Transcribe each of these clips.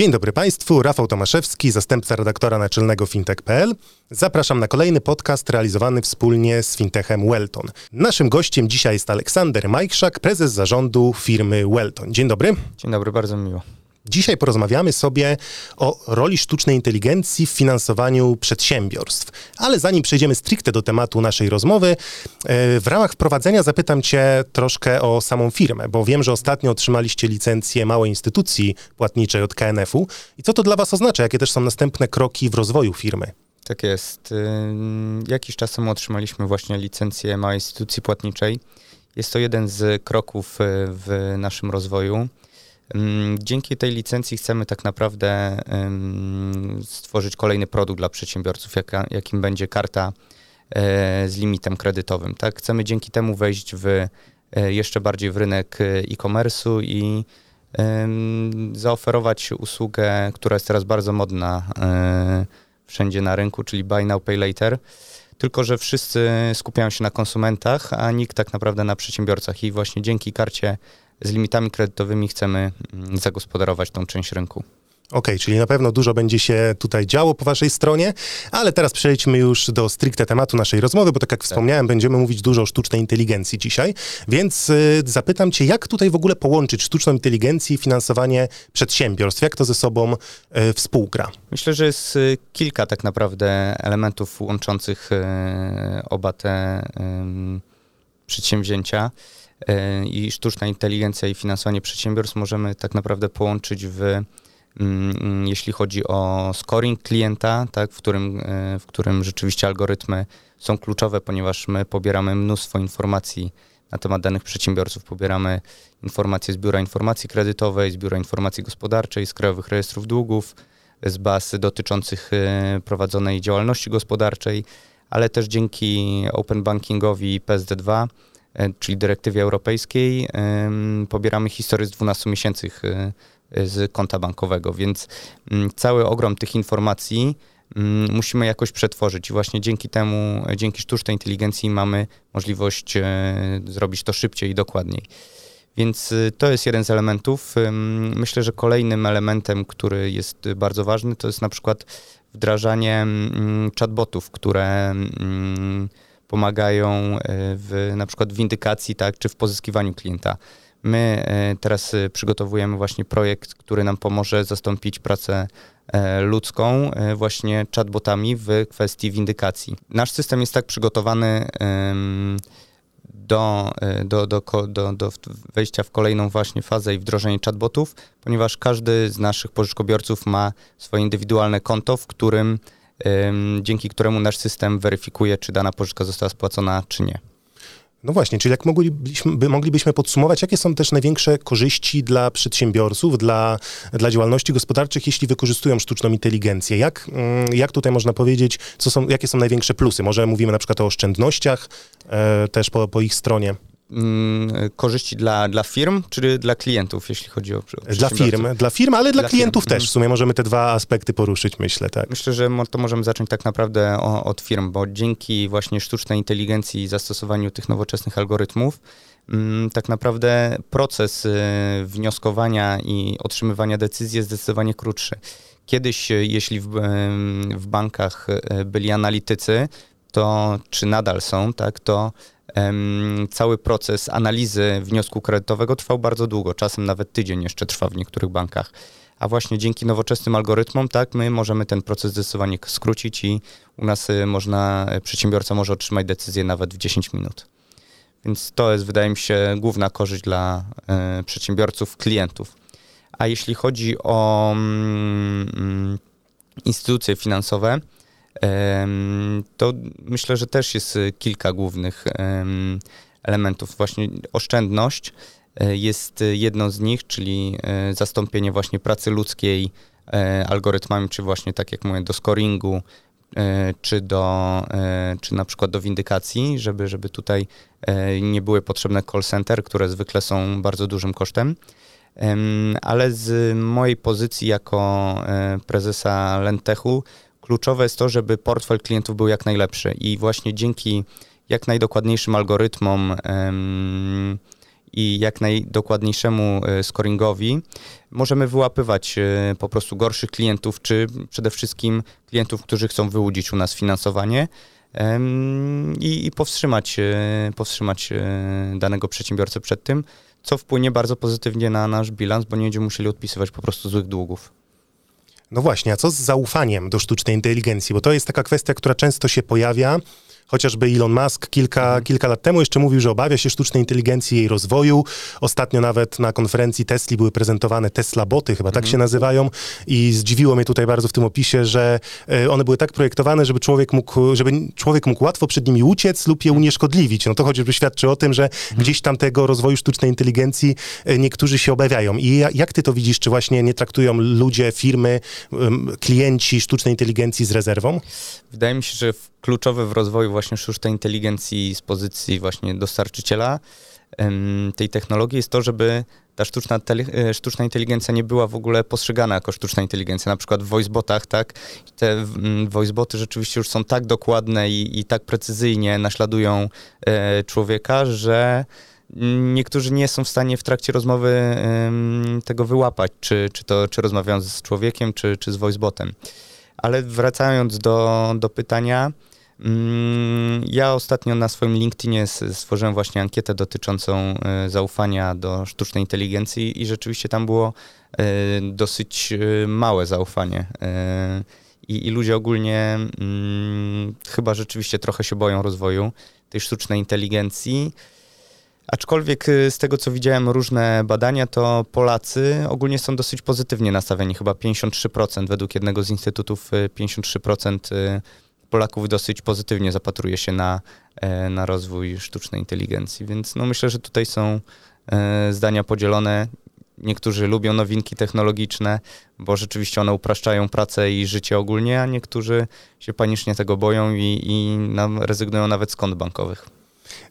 Dzień dobry Państwu, Rafał Tomaszewski, zastępca redaktora naczelnego fintech.pl. Zapraszam na kolejny podcast realizowany wspólnie z fintechem Welton. Naszym gościem dzisiaj jest Aleksander Majkszak, prezes zarządu firmy Welton. Dzień dobry. Dzień dobry, bardzo miło. Dzisiaj porozmawiamy sobie o roli sztucznej inteligencji w finansowaniu przedsiębiorstw. Ale zanim przejdziemy stricte do tematu naszej rozmowy, e, w ramach wprowadzenia zapytam Cię troszkę o samą firmę, bo wiem, że ostatnio otrzymaliście licencję małej instytucji płatniczej od KNF-u. I co to dla Was oznacza? Jakie też są następne kroki w rozwoju firmy? Tak jest. Jakiś czas temu otrzymaliśmy właśnie licencję małej instytucji płatniczej. Jest to jeden z kroków e, w naszym rozwoju. Dzięki tej licencji chcemy tak naprawdę stworzyć kolejny produkt dla przedsiębiorców, jakim będzie karta e, z limitem kredytowym. Tak? Chcemy dzięki temu wejść w, e, jeszcze bardziej w rynek e, e-commerce'u i zaoferować usługę, która jest teraz bardzo modna wszędzie na rynku, czyli buy now, pay later. Tylko, że wszyscy skupiają się na konsumentach, a nikt tak naprawdę na przedsiębiorcach. I właśnie dzięki karcie z limitami kredytowymi chcemy mm, zagospodarować tą część rynku. Okej, okay, czyli na pewno dużo będzie się tutaj działo po waszej stronie, ale teraz przejdźmy już do stricte tematu naszej rozmowy, bo tak jak tak. wspomniałem, będziemy mówić dużo o sztucznej inteligencji dzisiaj, więc y, zapytam cię, jak tutaj w ogóle połączyć sztuczną inteligencję i finansowanie przedsiębiorstw? Jak to ze sobą y, współgra? Myślę, że jest y, kilka tak naprawdę elementów łączących y, oba te przedsięwzięcia. E, i sztuczna inteligencja i finansowanie przedsiębiorstw możemy tak naprawdę połączyć w mm, jeśli chodzi o scoring klienta, tak, w, którym, e, w którym rzeczywiście algorytmy są kluczowe, ponieważ my pobieramy mnóstwo informacji na temat danych przedsiębiorców. Pobieramy informacje z Biura Informacji Kredytowej, z Biura Informacji Gospodarczej, z Krajowych Rejestrów Długów, z baz dotyczących e, prowadzonej działalności gospodarczej, ale też dzięki Open Bankingowi PSD2 E, czyli dyrektywie europejskiej, pobieramy historię z 12 miesięcy e, z konta bankowego, więc mm, cały ogrom tych informacji mm, musimy jakoś przetworzyć i właśnie dzięki temu, dzięki sztucznej inteligencji mamy możliwość e, zrobić to szybciej i dokładniej. Więc to jest jeden z elementów. Myślę, że kolejnym elementem, który jest bardzo ważny, to jest na przykład wdrażanie mm, chatbotów, które pomagają e, w na przykład w windykacji, tak, czy w pozyskiwaniu klienta. My e, teraz e, przygotowujemy właśnie projekt, który nam pomoże zastąpić pracę ludzką właśnie chatbotami w kwestii windykacji. Nasz system jest tak przygotowany do, do, do, do, do wejścia w kolejną właśnie fazę i wdrożenie chatbotów, ponieważ każdy z naszych pożyczkobiorców ma swoje indywidualne konto, w którym dzięki któremu nasz system weryfikuje, czy dana pożyczka została spłacona, czy nie. No właśnie, czyli jak moglibyśmy, moglibyśmy podsumować, jakie są też największe korzyści dla przedsiębiorców, dla, dla działalności gospodarczych, jeśli wykorzystują sztuczną inteligencję? Jak, mm, jak tutaj można powiedzieć, co są, jakie są największe plusy? Może mówimy na przykład o oszczędnościach e, też po, po ich stronie. Mm, korzyści dla, dla firm, czy dla klientów, jeśli chodzi o, o Dla firm, dla firm, ale dla, dla klientów firm. też. W sumie możemy te dwa aspekty poruszyć, myślę, tak. Myślę, że to możemy zacząć tak naprawdę o, od firm, bo dzięki właśnie sztucznej inteligencji i zastosowaniu tych nowoczesnych algorytmów, mm, tak naprawdę proces y, wnioskowania i otrzymywania decyzji jest zdecydowanie krótszy. Kiedyś, y, jeśli w, w bankach y, byli analitycy, to czy nadal są, tak, to cały proces analizy wniosku kredytowego trwał bardzo długo, czasem nawet tydzień jeszcze trwa w niektórych bankach. A właśnie dzięki nowoczesnym algorytmom, tak, my możemy ten proces zdecydowanie skrócić i u nas y, można, y, przedsiębiorca może otrzymać decyzję nawet w 10 minut. Więc to jest, wydaje mi się, główna korzyść dla y, przedsiębiorców, klientów. A jeśli chodzi o mm, instytucje finansowe, to myślę, że też jest kilka głównych elementów. Właśnie oszczędność, jest jedną z nich, czyli zastąpienie właśnie pracy ludzkiej algorytmami, czy właśnie tak jak mówię, do scoringu, czy do, czy na przykład do windykacji, żeby, żeby tutaj nie były potrzebne call center, które zwykle są bardzo dużym kosztem. Ale z mojej pozycji jako prezesa Lentechu kluczowe jest to, żeby portfel klientów był jak najlepszy i właśnie dzięki jak najdokładniejszym algorytmom i jak najdokładniejszemu e, scoringowi możemy wyłapywać e, po prostu gorszych klientów, czy przede wszystkim klientów, którzy chcą wyłudzić u nas finansowanie i, i powstrzymać, e, powstrzymać danego przedsiębiorcę przed tym, co wpłynie bardzo pozytywnie na nasz bilans, bo nie będziemy musieli odpisywać po prostu złych długów. No właśnie, a co z zaufaniem do sztucznej inteligencji? Bo to jest taka kwestia, która często się pojawia Chociażby Elon Musk kilka, mhm. kilka lat temu jeszcze mówił, że obawia się sztucznej inteligencji i jej rozwoju. Ostatnio nawet na konferencji Tesli były prezentowane Tesla boty, chyba tak mhm. się nazywają i zdziwiło mnie tutaj bardzo w tym opisie, że e, one były tak projektowane, żeby człowiek mógł, żeby człowiek mógł łatwo przed nimi uciec lub je unieszkodliwić. No to chociażby świadczy o tym, że mhm. gdzieś tam tego rozwoju sztucznej inteligencji e, niektórzy się obawiają. I jak ty to widzisz, czy właśnie nie traktują ludzie, firmy, klienci sztucznej inteligencji z rezerwą? Wydaje mi się, że kluczowe w rozwoju właśnie sztucznej inteligencji z pozycji właśnie dostarczyciela tej technologii jest to, żeby ta sztuczna, e, sztuczna inteligencja nie była w ogóle postrzegana jako sztuczna inteligencja. Na przykład w voicebotach, tak, te voiceboty rzeczywiście już są tak dokładne i, i tak precyzyjnie naśladują e, człowieka, że niektórzy nie są w stanie w trakcie rozmowy tego wyłapać, czy, czy, to, czy rozmawiając z człowiekiem, czy, czy z voicebotem. Ale wracając do, do pytania, ja ostatnio na swoim LinkedInie stworzyłem właśnie ankietę dotyczącą e, zaufania do sztucznej inteligencji i rzeczywiście tam było e, dosyć e, małe zaufanie. I, i ludzie ogólnie mm, chyba rzeczywiście trochę się boją rozwoju tej sztucznej inteligencji. Aczkolwiek y, z tego, co widziałem różne badania, to Polacy ogólnie są dosyć pozytywnie nastawieni. Chyba 53% według jednego z instytutów, 53% y, y, Polaków dosyć pozytywnie zapatruje się na, e, na rozwój sztucznej inteligencji. Więc no myślę, że tutaj są e, zdania podzielone. Niektórzy lubią nowinki technologiczne, bo rzeczywiście one upraszczają pracę i życie ogólnie, a niektórzy się panicznie tego boją i, i rezygnują nawet z kont bankowych.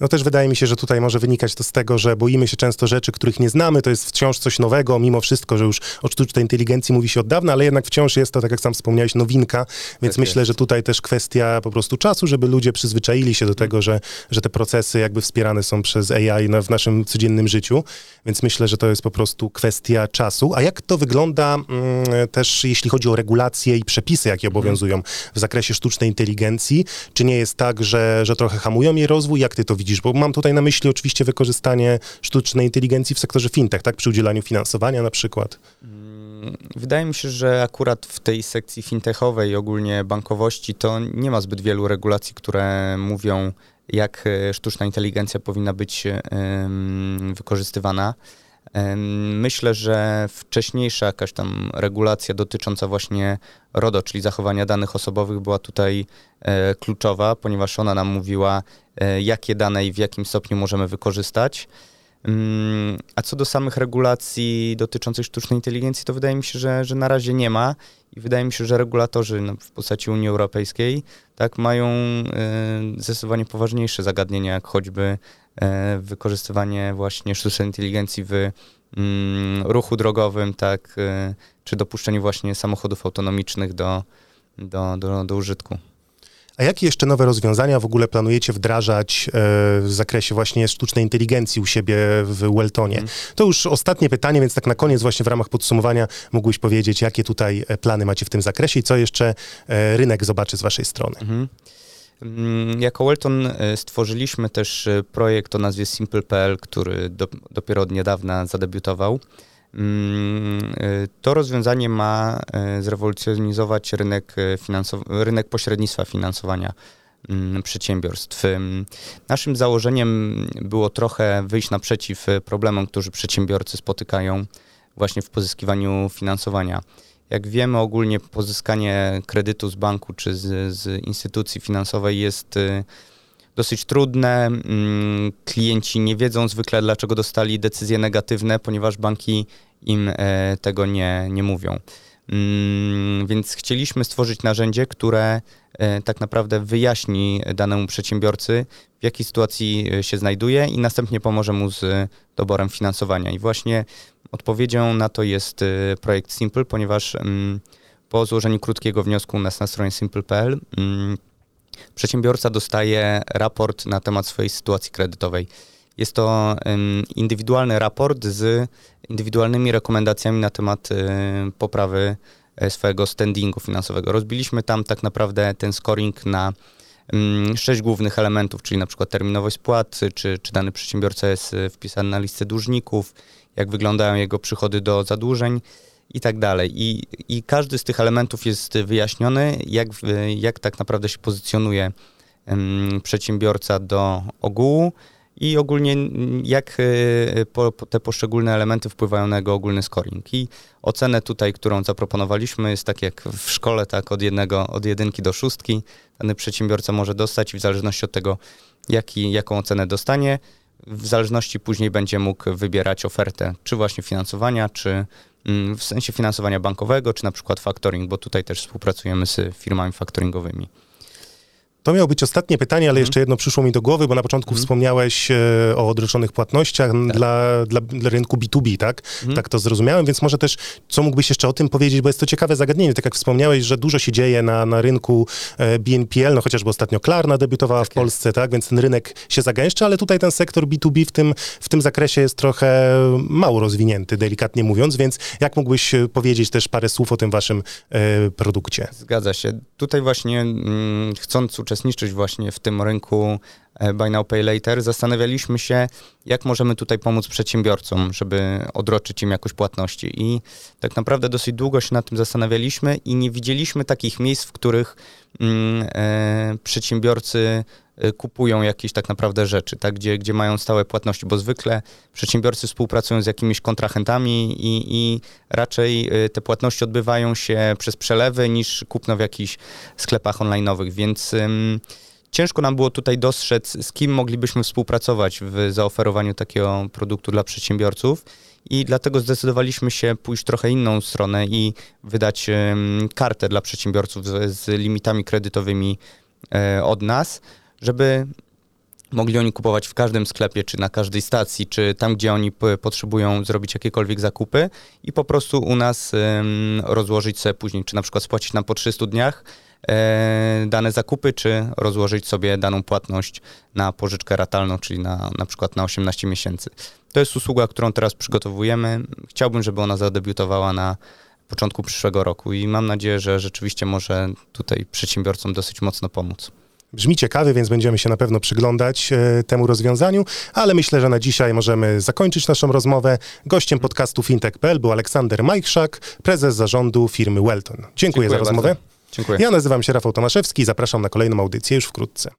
No też wydaje mi się, że tutaj może wynikać to z tego, że boimy się często rzeczy, których nie znamy, to jest wciąż coś nowego, mimo wszystko, że już o sztucznej inteligencji mówi się od dawna, ale jednak wciąż jest to, tak jak sam wspomniałeś, nowinka, więc tak myślę, jest. że tutaj też kwestia po prostu czasu, żeby ludzie przyzwyczaili się do tego, że, że te procesy jakby wspierane są przez AI w naszym codziennym życiu, więc myślę, że to jest po prostu kwestia czasu. A jak to wygląda mm, też, jeśli chodzi o regulacje i przepisy, jakie mhm. obowiązują w zakresie sztucznej inteligencji? Czy nie jest tak, że, że trochę hamują jej rozwój? Jak ty to widzisz? Bo mam tutaj na myśli oczywiście wykorzystanie sztucznej inteligencji w sektorze fintech, tak? Przy udzielaniu finansowania na przykład. Mm, wydaje mi się, że akurat w tej sekcji fintechowej ogólnie bankowości to nie ma zbyt wielu regulacji, które mówią, jak e, sztuczna inteligencja powinna być wykorzystywana. Myślę, że wcześniejsza jakaś tam regulacja dotycząca właśnie RODO, czyli zachowania danych osobowych, była tutaj e, kluczowa, ponieważ ona nam mówiła, e, jakie dane i w jakim stopniu możemy wykorzystać. Mm, a co do samych regulacji dotyczących sztucznej inteligencji, to wydaje mi się, że, że na razie nie ma i wydaje mi się, że regulatorzy no, w postaci Unii Europejskiej tak mają y, zdecydowanie poważniejsze zagadnienia, jak choćby y, wykorzystywanie właśnie sztucznej inteligencji w y, ruchu drogowym, tak, czy dopuszczeniu właśnie samochodów autonomicznych do, do, do, do użytku. A jakie jeszcze nowe rozwiązania w ogóle planujecie wdrażać e, w zakresie właśnie sztucznej inteligencji u siebie w Weltonie? Mm. To już ostatnie pytanie, więc tak na koniec właśnie w ramach podsumowania mógłbyś powiedzieć, jakie tutaj e, plany macie w tym zakresie i co jeszcze e, rynek zobaczy z waszej strony? Mm. Jako Welton stworzyliśmy też projekt o nazwie Simple.pl, który do, dopiero od niedawna zadebiutował. Mm, y, to rozwiązanie ma y, zrewolucjonizować rynek, y, finansow- rynek pośrednictwa finansowania mm, przedsiębiorstw. Naszym założeniem było trochę wyjść naprzeciw problemom, którzy przedsiębiorcy spotykają właśnie w pozyskiwaniu finansowania. Jak wiemy, ogólnie pozyskanie kredytu z banku czy z, z instytucji finansowej jest dosyć trudne. Mm, klienci nie wiedzą zwykle, dlaczego dostali decyzje negatywne, ponieważ banki im e, tego nie, nie mówią. Mm, więc chcieliśmy stworzyć narzędzie, które e, tak naprawdę wyjaśni danemu przedsiębiorcy, w jakiej sytuacji e, się znajduje i następnie pomoże mu z doborem finansowania. I właśnie odpowiedzią na to jest projekt Simple, ponieważ mm, po złożeniu krótkiego wniosku u nas na stronie simple.pl przedsiębiorca dostaje raport na temat swojej sytuacji kredytowej. Jest to indywidualny raport z indywidualnymi rekomendacjami na temat y, poprawy e, swojego standingu finansowego. Rozbiliśmy tam tak naprawdę ten scoring na sześć głównych elementów, czyli na przykład terminowość spłat, czy, czy dany przedsiębiorca jest y, wpisany na listę dłużników, jak wyglądają jego przychody do zadłużeń i tak dalej. I, I każdy z tych elementów jest wyjaśniony, jak, jak tak naprawdę się pozycjonuje um, przedsiębiorca do ogółu i ogólnie jak e, po, te poszczególne elementy wpływają na jego ogólny scoring. I ocenę tutaj, którą zaproponowaliśmy jest tak jak w szkole, tak od jednego, od jedynki do szóstki. Dany przedsiębiorca może dostać w zależności od tego, jaki, jaką ocenę dostanie, w zależności później będzie mógł wybierać ofertę, czy właśnie finansowania, czy w sensie finansowania bankowego, czy na przykład factoring, bo tutaj też współpracujemy z firmami factoringowymi. To miało być ostatnie pytanie, ale mhm. jeszcze jedno przyszło mi do głowy, bo na początku mm. wspomniałeś e, o odroczonych płatnościach tak. dla, dla, dla, rynku B2B, tak? Mm. Tak to zrozumiałem, więc może też, co mógłbyś jeszcze o tym powiedzieć, bo jest to ciekawe zagadnienie. Tak jak wspomniałeś, że dużo się dzieje na, na rynku e, BNPL, no chociażby ostatnio Klarna debiutowała tak w Polsce, tak? Więc ten rynek się zagęszcza, ale tutaj ten sektor B2B w tym, w tym zakresie jest trochę mało rozwinięty, delikatnie mówiąc, więc jak mógłbyś e, powiedzieć też parę słów o tym waszym e, produkcie? Zgadza się. Tutaj właśnie mm, chcąc uczestniczyć uczestniczyć właśnie w tym rynku Buy Now Pay Later, zastanawialiśmy się, jak możemy tutaj pomóc przedsiębiorcom, żeby odroczyć im jakość płatności. I tak naprawdę dosyć długo się nad tym zastanawialiśmy i nie widzieliśmy takich miejsc, w których mm, e, przedsiębiorcy e, kupują jakieś tak naprawdę rzeczy, tak? gdzie, gdzie mają stałe płatności, bo zwykle przedsiębiorcy współpracują z jakimiś kontrahentami i, i raczej e, te płatności odbywają się przez przelewy niż kupno w jakichś sklepach online'owych, więc ciężko nam było tutaj dostrzec, z kim moglibyśmy współpracować w zaoferowaniu takiego produktu dla przedsiębiorców. I dlatego zdecydowaliśmy się pójść trochę inną stronę i wydać kartę dla przedsiębiorców z, z limitami kredytowymi e, od nas, żeby mogli oni kupować w każdym sklepie, czy na każdej stacji, czy tam, gdzie oni potrzebują zrobić jakiekolwiek zakupy i po prostu u nas rozłożyć sobie później, czy na przykład spłacić nam po 300 dniach, dane zakupy, czy rozłożyć sobie daną płatność na pożyczkę ratalną, czyli na, na przykład na 18 miesięcy. To jest usługa, którą teraz przygotowujemy. Chciałbym, żeby ona zadebiutowała na początku przyszłego roku i mam nadzieję, że rzeczywiście może tutaj przedsiębiorcom dosyć mocno pomóc. Brzmi ciekawy, więc będziemy się na pewno przyglądać e, temu rozwiązaniu, ale myślę, że na dzisiaj możemy zakończyć naszą rozmowę. Gościem podcastu fintech.pl był Aleksander Majchrzak, prezes zarządu firmy Welton. Dziękuję, Dziękuję za rozmowę. Dziękuję. Ja nazywam się Rafał Tomaszewski i zapraszam na kolejną audycję już wkrótce.